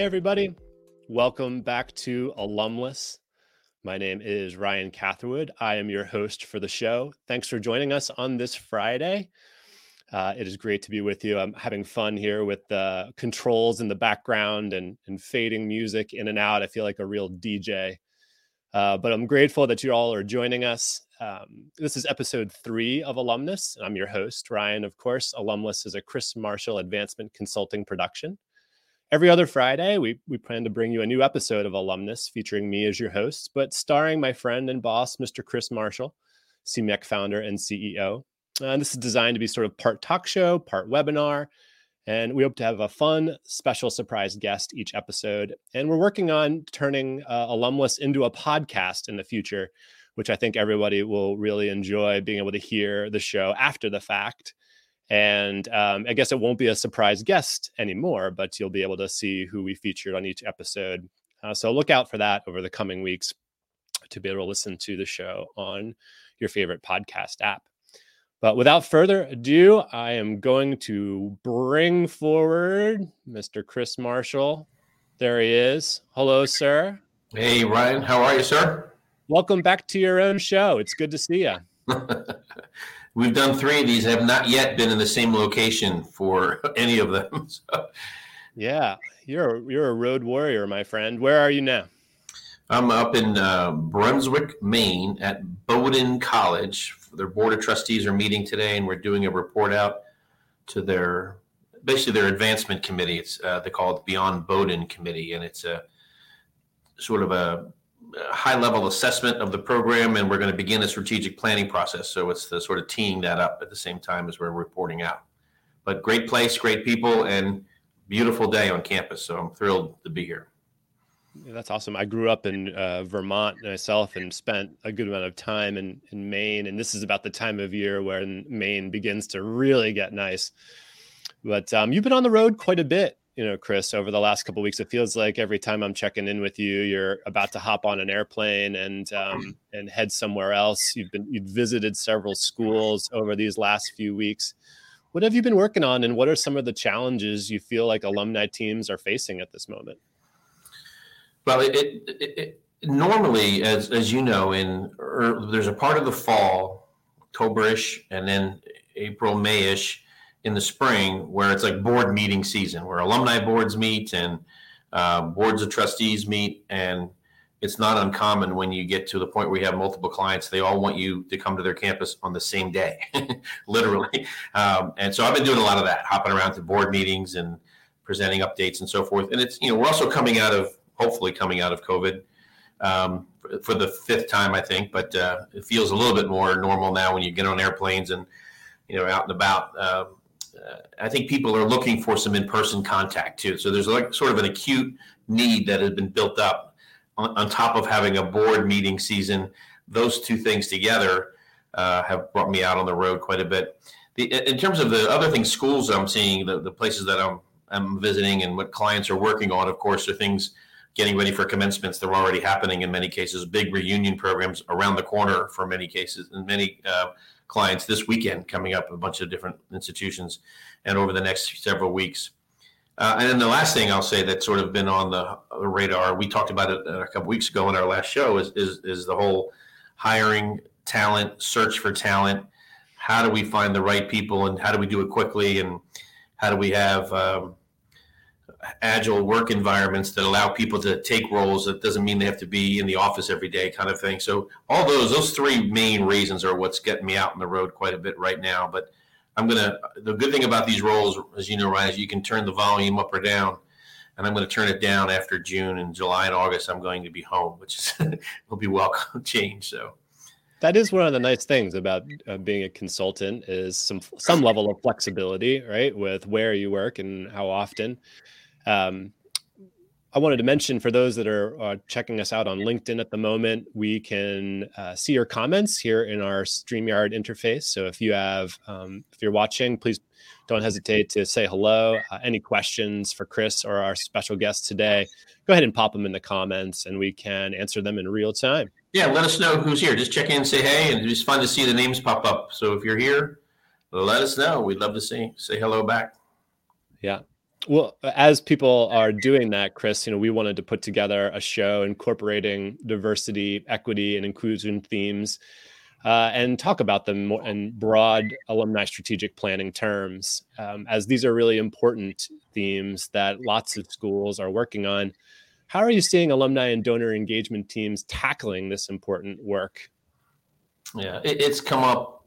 Hey, everybody. Welcome back to Alumless. My name is Ryan Catherwood. I am your host for the show. Thanks for joining us on this Friday. Uh, it is great to be with you. I'm having fun here with the controls in the background and, and fading music in and out. I feel like a real DJ. Uh, but I'm grateful that you all are joining us. Um, this is episode three of Alum-Less. I'm your host, Ryan, of course. Alum-Less is a Chris Marshall Advancement Consulting production. Every other Friday, we, we plan to bring you a new episode of Alum-Less featuring me as your host, but starring my friend and boss, Mr. Chris Marshall, CMAC founder and CEO. And this is designed to be sort of part talk show, part webinar. And we hope to have a fun, special surprise guest each episode. And we're working on turning uh, Alum-Less into a podcast in the future, which I think everybody will really enjoy being able to hear the show after the fact and um, I guess it won't be a surprise guest anymore, but you'll be able to see who we featured on each episode. Uh, so look out for that over the coming weeks to be able to listen to the show on your favorite podcast app. But without further ado, I am going to bring forward Mr. Chris Marshall. There he is. Hello, sir. Hey, Ryan. How are you, sir? Welcome back to your own show. It's good to see you. We've done three of these. have not yet been in the same location for any of them. So. Yeah, you're you're a road warrior, my friend. Where are you now? I'm up in uh, Brunswick, Maine, at Bowdoin College. Their board of trustees are meeting today, and we're doing a report out to their basically their advancement committee. It's uh, they call it Beyond Bowdoin Committee, and it's a sort of a high level assessment of the program, and we're going to begin a strategic planning process. So it's the sort of teeing that up at the same time as we're reporting out. But great place, great people, and beautiful day on campus. So I'm thrilled to be here. Yeah, that's awesome. I grew up in uh, Vermont myself and spent a good amount of time in, in Maine. And this is about the time of year when Maine begins to really get nice. But um, you've been on the road quite a bit you know, Chris, over the last couple weeks, it feels like every time I'm checking in with you, you're about to hop on an airplane and um, and head somewhere else. You've been you've visited several schools over these last few weeks. What have you been working on, and what are some of the challenges you feel like alumni teams are facing at this moment? Well, it, it, it normally, as as you know, in er, there's a part of the fall, Octoberish, and then April, Mayish in the spring where it's like board meeting season where alumni boards meet and uh, boards of trustees meet. And it's not uncommon when you get to the point where you have multiple clients they all want you to come to their campus on the same day literally. Um, and so i've been doing a lot of that hopping around to board meetings and presenting updates and so forth. And it's you know we're also coming out of hopefully coming out of covid um, for, the fifth time i think but uh, it feels a little bit more normal now when you get on airplanes and you know out and about um, I think people are looking for some in-person contact too. So there's like sort of an acute need that has been built up on, on top of having a board meeting season. Those two things together uh, have brought me out on the road quite a bit. The, in terms of the other things, schools I'm seeing, the, the places that I'm, I'm visiting and what clients are working on, of course, are things getting ready for commencements. They're already happening in many cases. Big reunion programs around the corner for many cases, and many uh, clients this weekend coming up, a bunch of different institutions, and over the next several weeks. Uh, and then the last thing I'll say that's sort of been on the, radar, we talked about it a couple weeks ago in our last show, is, is, is the whole hiring talent, search for talent. How do we find the right people and how do we do it quickly? And how do we have um, agile work environments that allow people to take roles. That doesn't mean they have to be in the office every day kind of thing. So all those those three main reasons are what's getting me out on the road quite a bit right now. But i'm gonna the good thing about these roles as you know ryan is you can turn the volume up or down. And i'm going to turn it down after june and july and august i'm going to be home which is, will be welcome change so. That is one of the nice things about uh, being a consultant is some some level of flexibility right with where you work and how often um, I wanted to mention for those that are uh, checking us out on LinkedIn at the moment, we can uh, see your comments here in our StreamYard interface. So if you have, um, if you're watching, please don't hesitate to say hello. Uh, any questions for Chris or our special guest today, go ahead and pop them in the comments and we can answer them in real time. Yeah, let us know who's here. Just check in and say hey, and it's fun to see the names pop up. So if you're here, let us know. We'd love to see say hello back. Yeah. Well, as people are doing that, Chris, you know, we wanted to put together a show incorporating diversity, equity, and inclusion themes, uh, and talk about them in broad alumni strategic planning terms, um, as these are really important themes that lots of schools are working on. How are you seeing alumni and donor engagement teams tackling this important work? Yeah, it, it's come up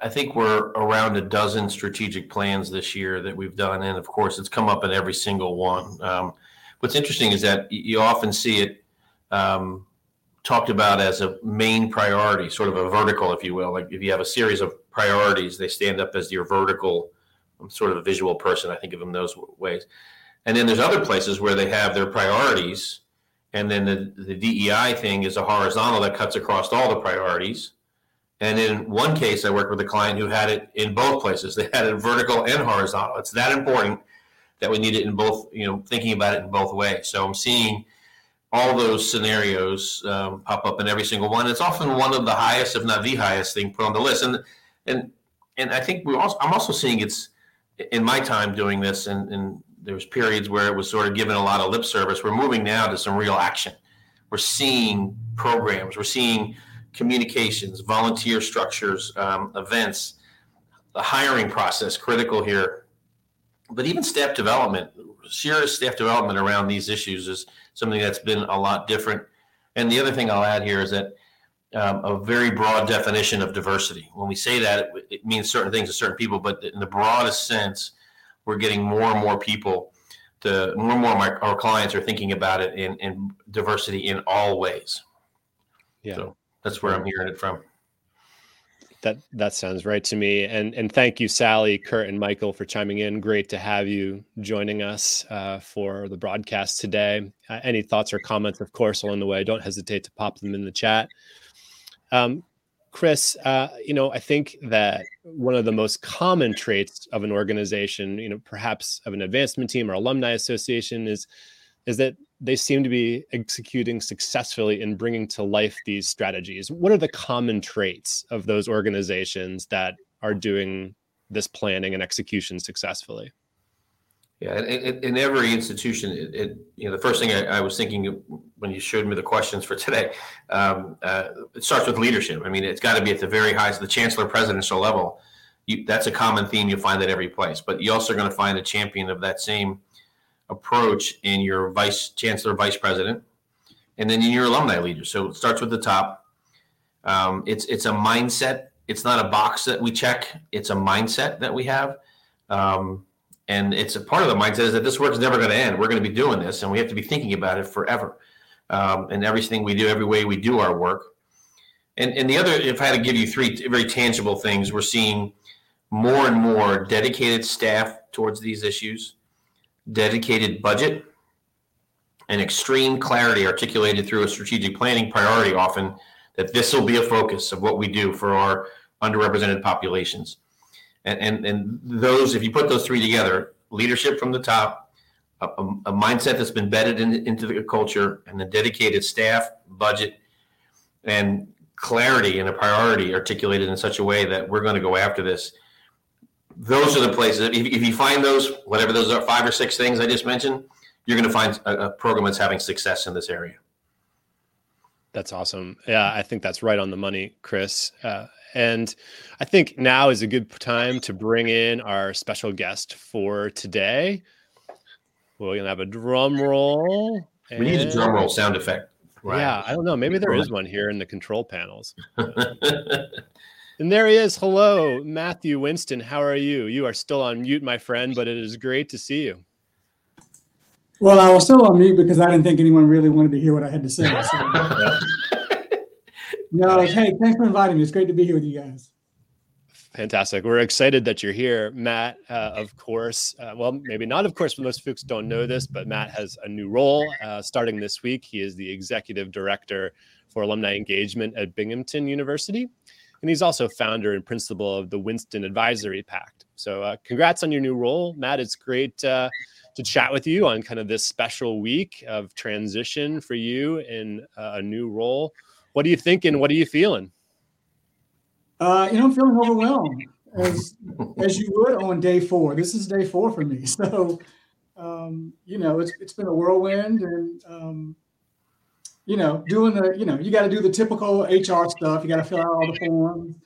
I think we're around a dozen strategic plans this year that we've done, and of course, it's come up in every single one. Um, what's interesting is that you often see it um, talked about as a main priority, sort of a vertical, if you will. Like if you have a series of priorities, they stand up as your vertical. I'm sort of a visual person. I think of them those ways. And then there's other places where they have their priorities, and then the, the DEI thing is a horizontal that cuts across all the priorities and in one case, I worked with a client who had it in both places. They had it vertical and horizontal. It's that important that we need it in both, you know, thinking about it in both ways. So I'm seeing all those scenarios um, pop up in every single one. It's often one of the highest, if not the highest, thing put on the list. And and and I think we also I'm also seeing it's in my time doing this, and, and there's periods where it was sort of given a lot of lip service. We're moving now to some real action. We're seeing programs. We're seeing communications, volunteer structures, um, events, the hiring process critical here, but even staff development, serious staff development around these issues is something that's been a lot different. And the other thing I'll add here is that um, a very broad definition of diversity. When we say that, it, it means certain things to certain people, but in the broadest sense, we're getting more and more people to more and more of my, our clients are thinking about it in, in diversity in all ways. Yeah. So that's where I'm hearing it from. That that sounds right to me. And and thank you, Sally, Kurt, and Michael for chiming in. Great to have you joining us uh, for the broadcast today. Uh, any thoughts or comments, of course, along the way, don't hesitate to pop them in the chat. Um, Chris, uh, you know, I think that one of the most common traits of an organization, you know, perhaps of an advancement team or alumni association, is is that they seem to be executing successfully in bringing to life these strategies. What are the common traits of those organizations that are doing this planning and execution successfully? Yeah, in, in every institution, it, it, you know the first thing I, I, was thinking when you showed me the questions for today, um, uh, it starts with leadership. I mean, it's got to be at the very highest, the chancellor presidential level. You, that's a common theme you'll find at every place, but you're also going to find a champion of that same approach in your vice chancellor, vice president, and then in your alumni leaders. So it starts with the top. Um, it's it's a mindset. It's not a box that we check. It's a mindset that we have, um, and it's a part of the mindset is that this work is never going to end. We're going to be doing this, and we have to be thinking about it forever. Um, and everything we do, every way we do our work. And and the other, if I had to give you three very tangible things, we're seeing more and more dedicated staff towards these issues dedicated budget, and extreme clarity articulated through a strategic planning priority often that this will be a focus of what we do for our underrepresented populations. And, and, and those, if you put those three together, leadership from the top, a, a mindset that's been embedded in, into the culture, and the dedicated staff, budget, and clarity and a priority articulated in such a way that we're going to go after this those are the places. If, if you find those, whatever those are, five or six things I just mentioned, you're going to find a, a program that's having success in this area. That's awesome. Yeah, I think that's right on the money, Chris. Uh, and I think now is a good time to bring in our special guest for today. We're going to have a drum roll. And... We need a drum roll sound effect. Right. Yeah, I don't know. Maybe there is one here in the control panels. And there he is. Hello, Matthew Winston. How are you? You are still on mute, my friend, but it is great to see you. Well, I was still on mute because I didn't think anyone really wanted to hear what I had to say. So. no, hey, thanks for inviting me. It's great to be here with you guys. Fantastic. We're excited that you're here. Matt, uh, of course, uh, well, maybe not, of course, but most folks don't know this, but Matt has a new role uh, starting this week. He is the executive director for alumni engagement at Binghamton University and he's also founder and principal of the Winston Advisory Pact. So, uh, congrats on your new role, Matt. It's great uh, to chat with you on kind of this special week of transition for you in uh, a new role. What are you thinking? What are you feeling? Uh, you know, I'm feeling overwhelmed. As as you would on day four. This is day four for me. So, um, you know, it's, it's been a whirlwind and, um, you know, doing the, you know, you got to do the typical HR stuff. You got to fill out all the forms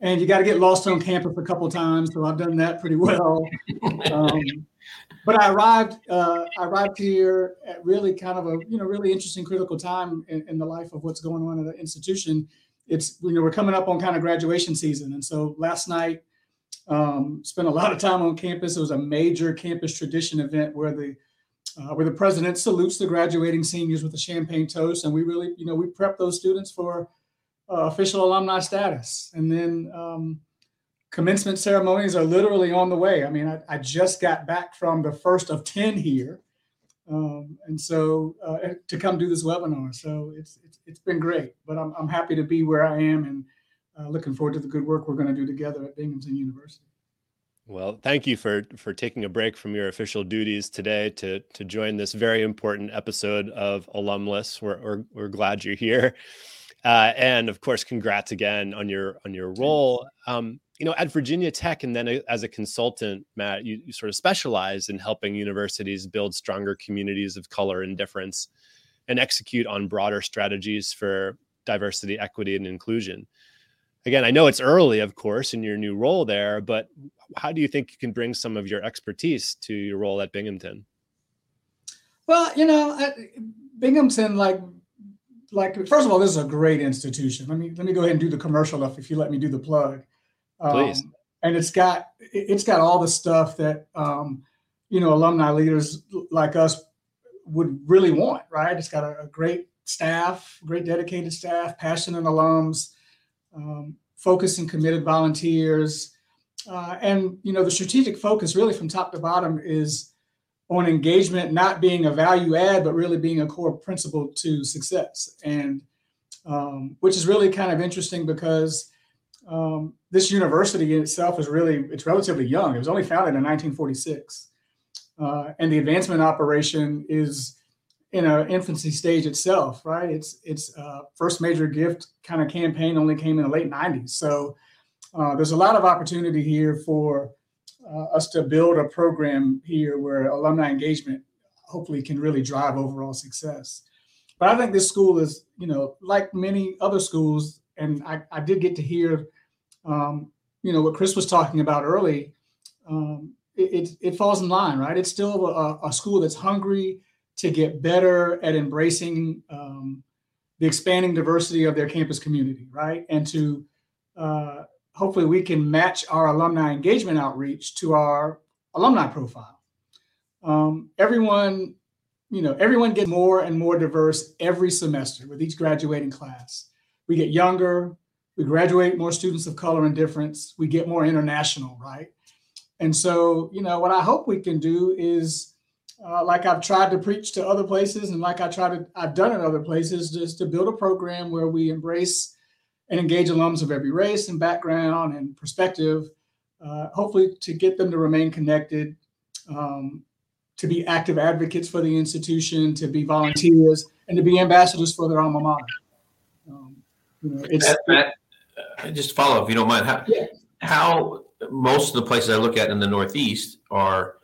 and you got to get lost on campus a couple times. So I've done that pretty well. Um, but I arrived, uh, I arrived here at really kind of a, you know, really interesting, critical time in, in the life of what's going on at the institution. It's, you know, we're coming up on kind of graduation season. And so last night, um, spent a lot of time on campus. It was a major campus tradition event where the uh, where the president salutes the graduating seniors with a champagne toast, and we really, you know, we prep those students for uh, official alumni status, and then um, commencement ceremonies are literally on the way. I mean, I, I just got back from the first of ten here, um, and so uh, to come do this webinar, so it's, it's it's been great. But I'm I'm happy to be where I am and uh, looking forward to the good work we're going to do together at Binghamton University. Well, thank you for for taking a break from your official duties today to to join this very important episode of Alumless. We're we're, we're glad you're here, uh, and of course, congrats again on your on your role. Um, you know, at Virginia Tech, and then as a consultant, Matt, you, you sort of specialize in helping universities build stronger communities of color and difference, and execute on broader strategies for diversity, equity, and inclusion again, I know it's early, of course, in your new role there, but how do you think you can bring some of your expertise to your role at Binghamton? Well, you know, Binghamton, like, like first of all, this is a great institution. Let me let me go ahead and do the commercial if, if you let me do the plug. Please. Um, and it's got it's got all the stuff that um, you know alumni leaders like us would really want, right? It's got a, a great staff, great dedicated staff, passionate alums um, focused and committed volunteers. Uh, and you know the strategic focus really from top to bottom is on engagement not being a value add but really being a core principle to success. And um, which is really kind of interesting because um, this university in itself is really it's relatively young. It was only founded in 1946 uh, and the advancement operation is in an infancy stage itself, right? It's it's uh, first major gift kind of campaign only came in the late '90s, so uh, there's a lot of opportunity here for uh, us to build a program here where alumni engagement hopefully can really drive overall success. But I think this school is, you know, like many other schools, and I, I did get to hear, um, you know, what Chris was talking about early. Um, it, it, it falls in line, right? It's still a, a school that's hungry to get better at embracing um, the expanding diversity of their campus community, right? And to uh, hopefully we can match our alumni engagement outreach to our alumni profile. Um, everyone, you know, everyone gets more and more diverse every semester with each graduating class. We get younger, we graduate more students of color and difference, we get more international, right? And so, you know, what I hope we can do is uh, like I've tried to preach to other places, and like I try to, I've done in other places, just to build a program where we embrace and engage alums of every race and background and perspective, uh, hopefully to get them to remain connected, um, to be active advocates for the institution, to be volunteers, and to be ambassadors for their alma mater. Um, you know, it's that, that, uh, just follow if you don't mind. How, yeah. how most of the places I look at in the Northeast are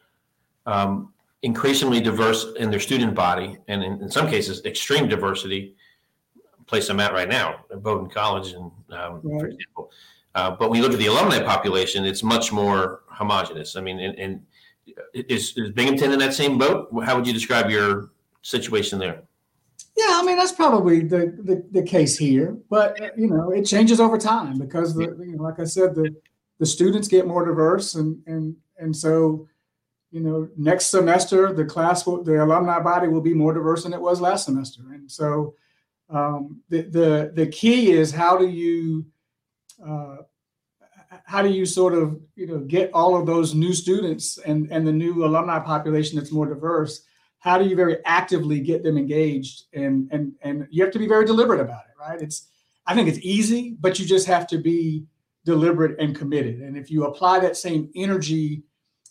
um, increasingly diverse in their student body, and in, in some cases, extreme diversity. Place I'm at right now, at Bowdoin College, and um, right. for example. Uh, but when you look at the alumni population, it's much more homogenous. I mean, and, and is, is Binghamton in that same boat? How would you describe your situation there? Yeah, I mean that's probably the, the, the case here, but you know it changes over time because the you know, like I said the the students get more diverse and and and so you know, next semester the class will, the alumni body will be more diverse than it was last semester. And so um, the, the the key is how do you uh, how do you sort of you know get all of those new students and and the new alumni population that's more diverse how do you very actively get them engaged and and and you have to be very deliberate about it right it's i think it's easy but you just have to be deliberate and committed and if you apply that same energy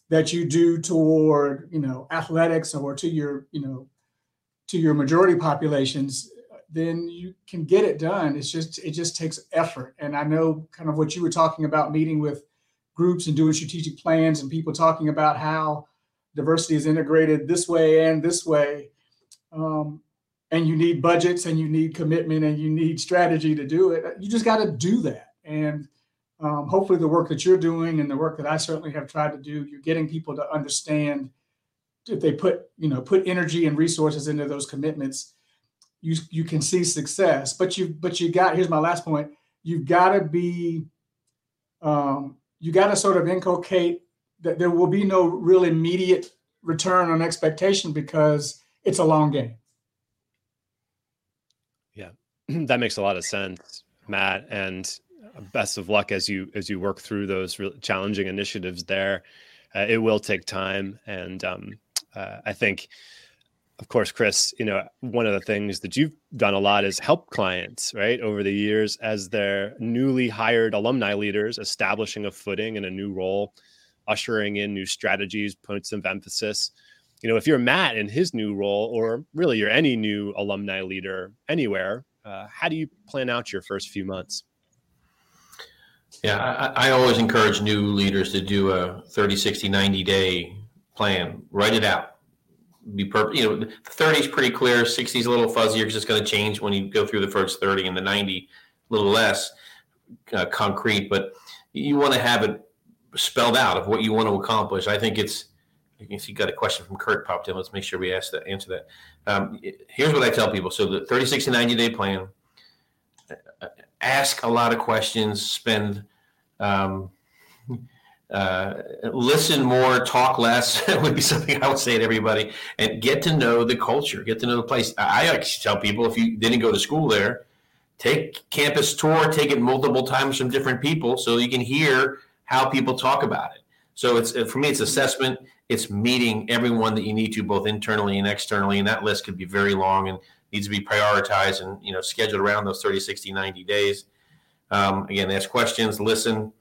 that you do toward you know athletics or to your you know to your majority populations then you can get it done it's just it just takes effort and i know kind of what you were talking about meeting with groups and doing strategic plans and people talking about how diversity is integrated this way and this way. Um, and you need budgets and you need commitment and you need strategy to do it. You just got to do that. And um, hopefully, the work that you're doing and the work that I certainly have tried to do, you're getting people to understand if they put you know put energy and resources into those commitments, you you can see success. But you but you got here's my last point. You've got to be um, you got to sort of inculcate that there will be no real immediate return on expectation because it's a long game. Yeah, that makes a lot of sense, Matt. And best of luck as you as you work through those challenging initiatives there. Uh, it will take time, and um, uh, I think, of course, Chris, you know, one of the things that you've done a lot is help clients, right, over the years as their newly hired alumni leaders establishing a footing in a new role, ushering in new strategies, points of emphasis. You know, if you're Matt in his new role, or really you're any new alumni leader anywhere, uh, how do you plan out your first few months? Yeah, I, I, always encourage new leaders to do a 30, 60, 90 day plan. Write it out. Be perfect. You know, 30 is pretty clear. 60 is a little fuzzier because it's going to change when you go through the first 30 and the 90 a little less uh, concrete. But you want to have it spelled out of what you want to accomplish. I think it's, I guess you got a question from Kurt popped in. Let's make sure we ask that, answer that. Um, here's what I tell people. So the 30, 60, 90 day plan, ask a lot of questions, spend, um, uh, listen more, talk less that would be something I would say to everybody, and get to know the culture, get to know the place. I actually tell people if you didn't go to school there, take campus tour, take it multiple times from different people, so you can hear how people talk about it. So it's for me, it's assessment. It's meeting everyone that you need to, both internally and externally, and that list could be very long and needs to be prioritized and you know scheduled around those 30 60 90 days. Um, again ask questions listen.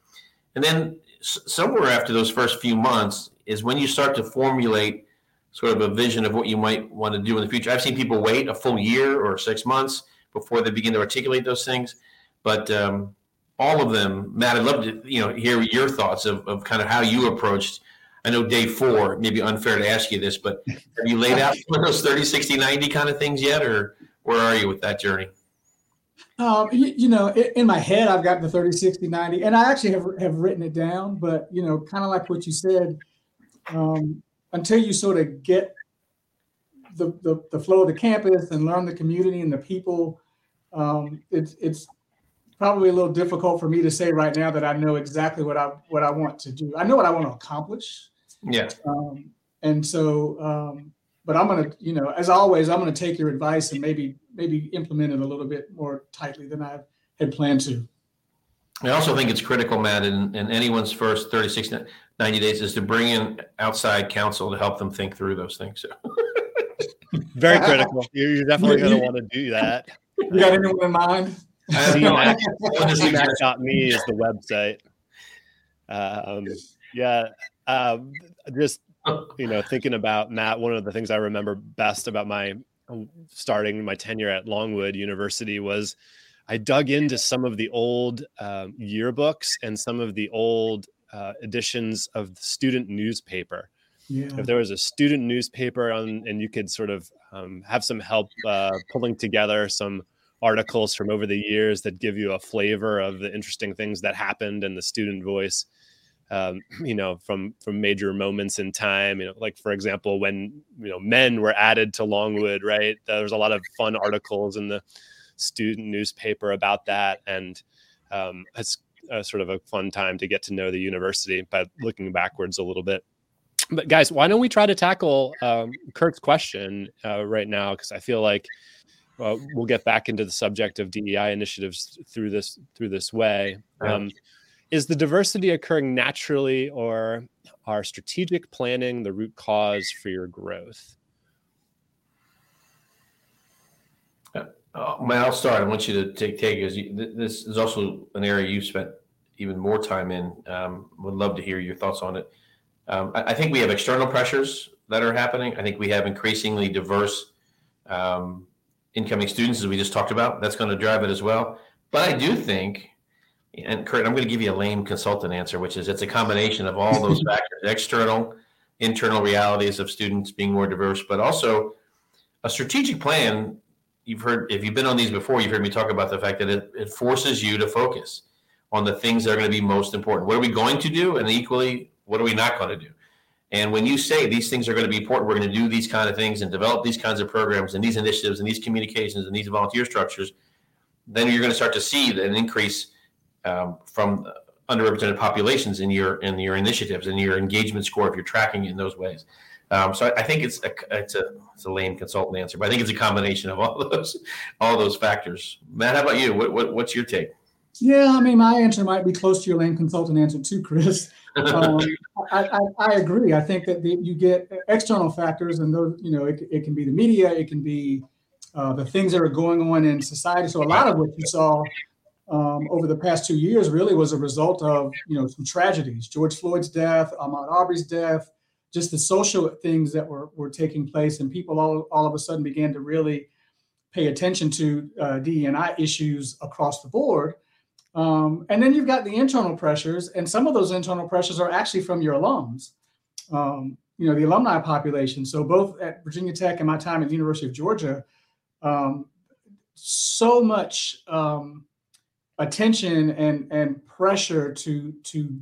And then s- somewhere after those first few months is when you start to formulate sort of a vision of what you might want to do in the future. I've seen people wait a full year or six months before they begin to articulate those things but um, all of them matt i'd love to you know hear your thoughts of, of kind of how you approached I know day four, maybe unfair to ask you this, but have you laid out those 30, 60, 90 kind of things yet, or where are you with that journey? Um, you, you, know, in my head, I've got the 30, 60, 90, and I actually have, have written it down, but, you know, kind of like what you said, um, until you sort of get the, the, the, flow of the campus and learn the community and the people, um, it's, it's probably a little difficult for me to say right now that I know exactly what I what I want to do. I know what I want to accomplish. Yeah. Um, and so, um, but I'm gonna, you know, as always, I'm gonna take your advice and maybe maybe implement it a little bit more tightly than I had planned to. I also think it's critical, Matt, in, in anyone's first 36, 90 days is to bring in outside counsel to help them think through those things. So. Very critical. You're definitely going to want to do that. You got anyone in mind? CMAC.me is the website. Um, yeah, um, just you know, thinking about Matt, one of the things I remember best about my starting my tenure at Longwood University was I dug into some of the old um, yearbooks and some of the old uh, editions of the student newspaper. Yeah. If there was a student newspaper on, and you could sort of um, have some help uh, pulling together some articles from over the years that give you a flavor of the interesting things that happened and the student voice um, you know from from major moments in time you know like for example when you know men were added to longwood right? There was a lot of fun articles in the student newspaper about that and um, it's a, sort of a fun time to get to know the university by looking backwards a little bit. But guys why don't we try to tackle um, question uh, right now? Because i feel like uh, we'll get back into the subject of DEI initiatives through this through this way. Um, is the diversity occurring naturally, or are strategic planning the root cause for your growth? Uh, I'll start. I want you to take take as this is also an area you've spent even more time in. Um, would love to hear your thoughts on it. Um, I, I, think we have external pressures that are happening. I think we have increasingly diverse um, incoming students, as we just talked about. That's going to drive it as well. But I do think and Kurt, I'm going to give you a lame consultant answer, which is it's a combination of all those factors, external, internal realities of students being more diverse, but also a strategic plan. You've heard, if you've been on these before, you've heard me talk about the fact that it, it forces you to focus on the things that are going to be most important. What are we going to do? And equally, what are we not going to do? And when you say these things are going to be important, we're going to do these kind of things and develop these kinds of programs and these initiatives and these communications and these volunteer structures, then you're going to start to see an increase um, from underrepresented populations in your in your initiatives and your engagement score if you're tracking it in those ways. Um, so I, I, think it's a it's a it's a lame consultant answer, but I think it's a combination of all those all those factors. Matt, how about you? What, what what's your take? Yeah, I mean, my answer might be close to your lame consultant answer too, Chris. Um, I, I, I, agree. I think that the, you get external factors, and those, you know, it, it can be the media, it can be uh, the things that are going on in society. So a lot of what you saw um, over the past two years really was a result of, you know, some tragedies: George Floyd's death, Ahmaud Arbery's death, just the social things that were were taking place, and people all all of a sudden began to really pay attention to uh, DEI issues across the board. Um, and then you've got the internal pressures, and some of those internal pressures are actually from your alums, um, you know, the alumni population. So both at Virginia Tech and my time at the University of Georgia, um, so much um, attention and and pressure to to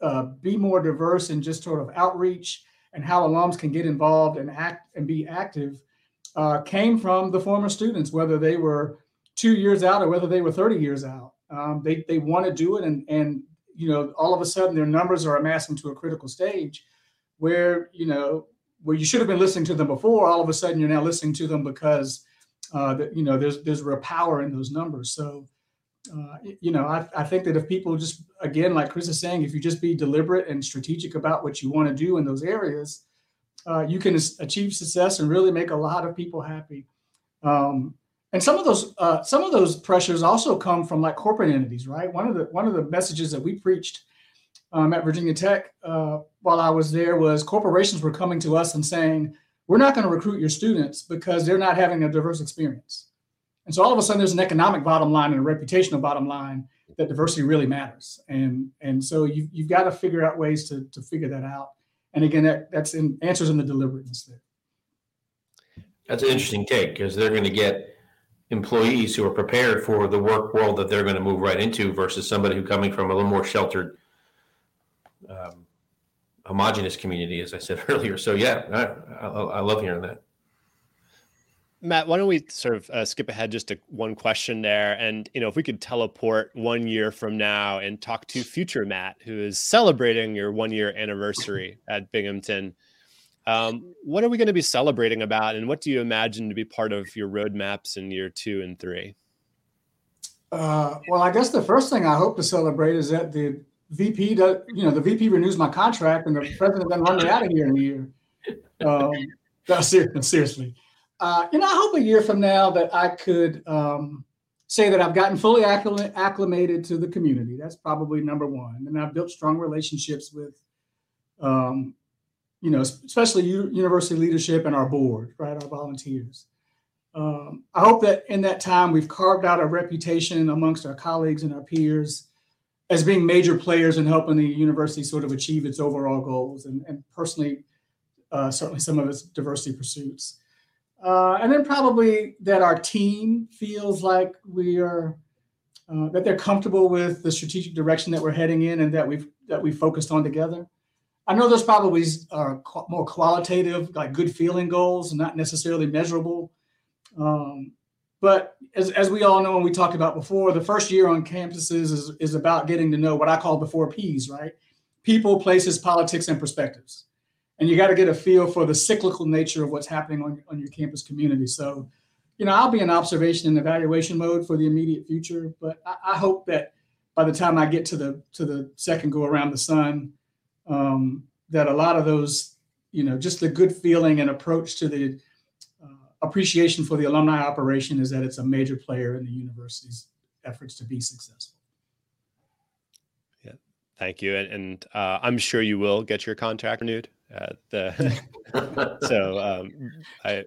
uh, be more diverse and just sort of outreach and how alums can get involved and act and be active uh, came from the former students, whether they were two years out or whether they were 30 years out. Um, they they want to do it, and and you know all of a sudden their numbers are amassing to a critical stage, where you know where you should have been listening to them before. All of a sudden you're now listening to them because uh, that you know there's there's real power in those numbers. So. Uh, you know, I, I think that if people just, again, like Chris is saying, if you just be deliberate and strategic about what you want to do in those areas, uh, you can achieve success and really make a lot of people happy. Um, and some of those uh, some of those pressures also come from like corporate entities, right? One of the one of the messages that we preached um, at Virginia Tech uh, while I was there was corporations were coming to us and saying, "We're not going to recruit your students because they're not having a diverse experience." And so all of a sudden, there's an economic bottom line and a reputational bottom line that diversity really matters. And and so you've, you've got to figure out ways to to figure that out. And again, that, that's in answers in the deliberateness there. That's an interesting take because they're going to get employees who are prepared for the work world that they're going to move right into versus somebody who coming from a little more sheltered um, homogenous community as i said earlier. So yeah I, I, I, love hearing that. Matt why don't we sort of uh, skip ahead just to one question there? And you know if we could teleport one year from now and talk to future matt who is celebrating your one year anniversary at binghamton um, what are we going to be celebrating about, and what do you imagine to be part of your roadmaps in year two and three? Uh, well, I guess the first thing I hope to celebrate is that the VP does, you know, the VP renews my contract, and the president doesn't run me out of here in a year. Um, no, seriously, uh, you know, I hope a year from now that I could um, say that I've gotten fully acclimated to the community. That's probably number one, and I've built strong relationships with um, you know, especially university leadership and our board, right, our volunteers. Um, I hope that in that time we've carved out a reputation amongst our colleagues and our peers as being major players in helping the university sort of achieve its overall goals and, and personally, uh, certainly some of its diversity pursuits. Uh, and then probably that our team feels like we are uh, that they're comfortable with the strategic direction that we're heading in and that we've that we focused on together. I know there's probably uh, more qualitative, like good feeling goals, not necessarily measurable. Um, but as, as we all know, and we talked about before, the first year on campuses is, is about getting to know what I call the four P's, right? People, places, politics, and perspectives. And you got to get a feel for the cyclical nature of what's happening on, on your campus community. So, you know, I'll be in observation and evaluation mode for the immediate future, but I, I hope that by the time I get to the to the second go around the sun, um, that a lot of those, you know, just the good feeling and approach to the uh, appreciation for the alumni operation is that it's a major player in the university's efforts to be successful. Yeah, thank you, and, and uh, I'm sure you will get your contract renewed. Uh, the so um, I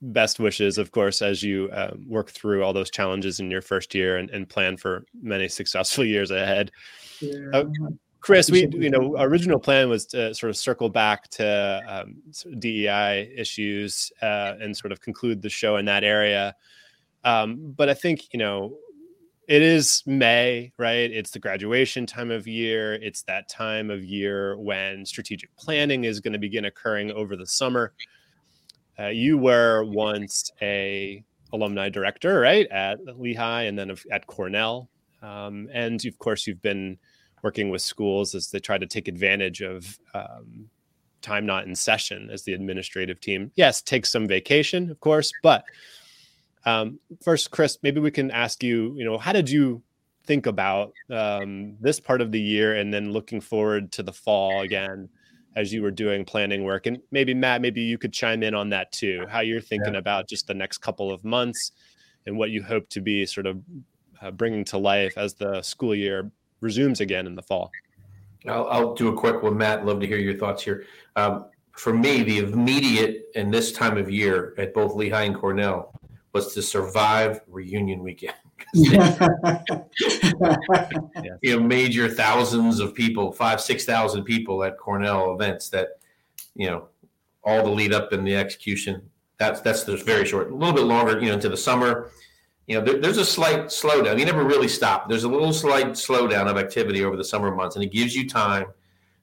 best wishes, of course, as you uh, work through all those challenges in your first year and, and plan for many successful years ahead. Yeah. Uh, Chris, we you know original plan was to sort of circle back to um, DEI issues uh, and sort of conclude the show in that area. Um, but I think you know it is May, right? It's the graduation time of year. It's that time of year when strategic planning is going to begin occurring over the summer. Uh, you were once a alumni director, right, at Lehigh and then at Cornell, um, and of course you've been working with schools as they try to take advantage of um, time not in session as the administrative team. Yes, take some vacation, of course, but um, first, Chris, maybe we can ask you, you know, how did you think about um, this part of the year and then looking forward to the fall again as you were doing planning work? And maybe, Matt, maybe you could chime in on that too, how you're thinking yeah. about just the next couple of months and what you hope to be sort of uh, bringing to life as the school year resumes again in the fall. I'll, I'll do a quick one, Matt. Love to hear your thoughts here. Um, for me, the immediate and this time of year at both Lehigh and Cornell was to survive reunion weekend. you know, major thousands of people, five, six thousand people at Cornell events that, you know, all the lead up and the execution. That's that's just very short. A little bit longer, you know, into the summer. You know, there, there's a slight slowdown. You never really stop. There's a little slight slowdown of activity over the summer months, and it gives you time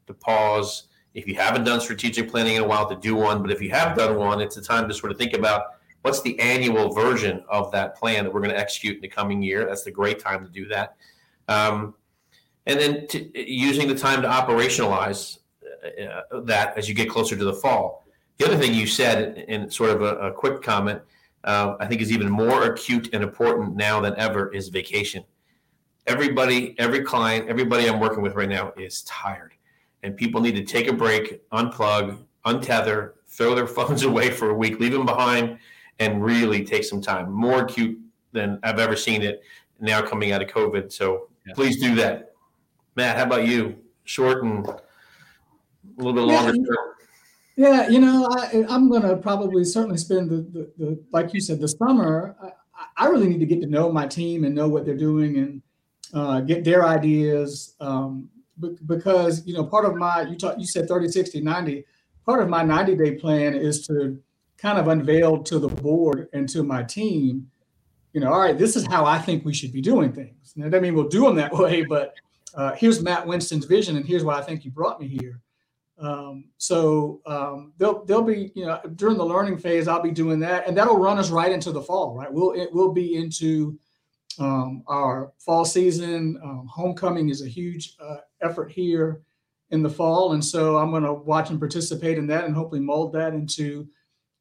to pause. If you haven't done strategic planning in a while, to do one. But if you have done one, it's a time to sort of think about what's the annual version of that plan that we're going to execute in the coming year. That's the great time to do that. Um, and then to, using the time to operationalize uh, that as you get closer to the fall. The other thing you said in sort of a, a quick comment, uh, I think is even more acute and important now than ever is vacation. Everybody, every client, everybody I'm working with right now is tired. And people need to take a break, unplug, untether, throw their phones away for a week, leave them behind, and really take some time. More acute than I've ever seen it now coming out of COVID. So yeah. please do that. Matt, how about you? Short and a little bit longer yeah, Yeah, you know, I, am going to probably certainly spend the, the, the, like you said, the summer. I, I, really need to get to know my team and know what they're doing and uh, get their ideas. Um, because, you know, part of my, you talk, you said 30, 60, 90, part of my 90 day plan is to kind of unveil to the board and to my team, you know, all right, this is how I think we should be doing things. Now, doesn't mean we'll do them that way, but uh, here's Matt Winston's vision, and here's why I think you brought me here. Um, so um, they'll they'll be you know during the learning phase I'll be doing that, and that'll run us right into the fall. Right, we'll it will be into um, our fall season. Um, homecoming is a huge uh, effort here in the fall, and so I'm going to watch and participate in that, and hopefully mold that into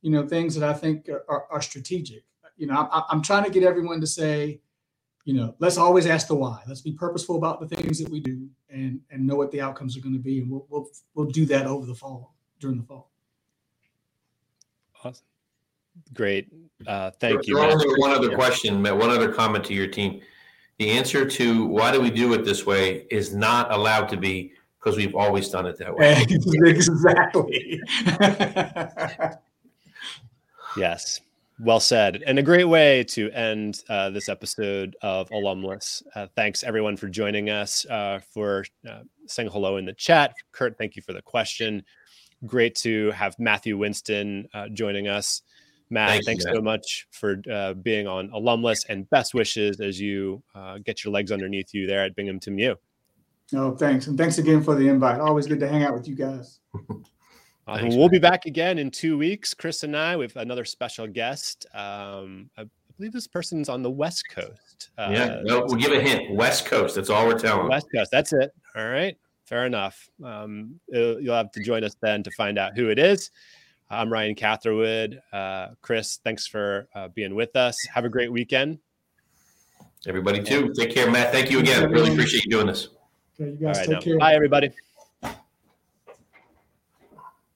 you know, things that I think are, are, are strategic. You know, I, I'm trying to get everyone to say, you know, let's always ask the why. Let's be purposeful about the things that we do and and know what the outcomes are going to be, and we'll we'll we'll do that over the fall during the fall. Awesome, great. Uh, thank you. One other question, one other comment to your team. The answer to why do we do it this way is not allowed to be because we've always done it that way. exactly. Yes. Well said. And a great way to end uh, this episode of Alumless. Uh, thanks, everyone, for joining us, uh, for uh, saying hello in the chat. Kurt, thank you for the question. Great to have Matthew Winston uh, joining us. Matt, Thank thanks you, so much for uh, being on Alumless and best wishes as you get your legs underneath you there at Binghamton U. Oh, thanks. And thanks again for the invite. Always good to hang out with you guys. Thanks, we'll man. be back again in two weeks. Chris and I, with another special guest. Um, I believe this person's on the West Coast. Uh, yeah, no, we'll give a hint. West Coast. That's all we're telling. West Coast. That's it. All right. Fair enough. Um, you'll have to join us then to find out who it is. I'm Ryan Catherwood. Uh, Chris, thanks for uh, being with us. Have a great weekend. Everybody, too. Take care, Matt. Thank you again. Really appreciate you doing this. Okay, you guys take care. Bye, everybody.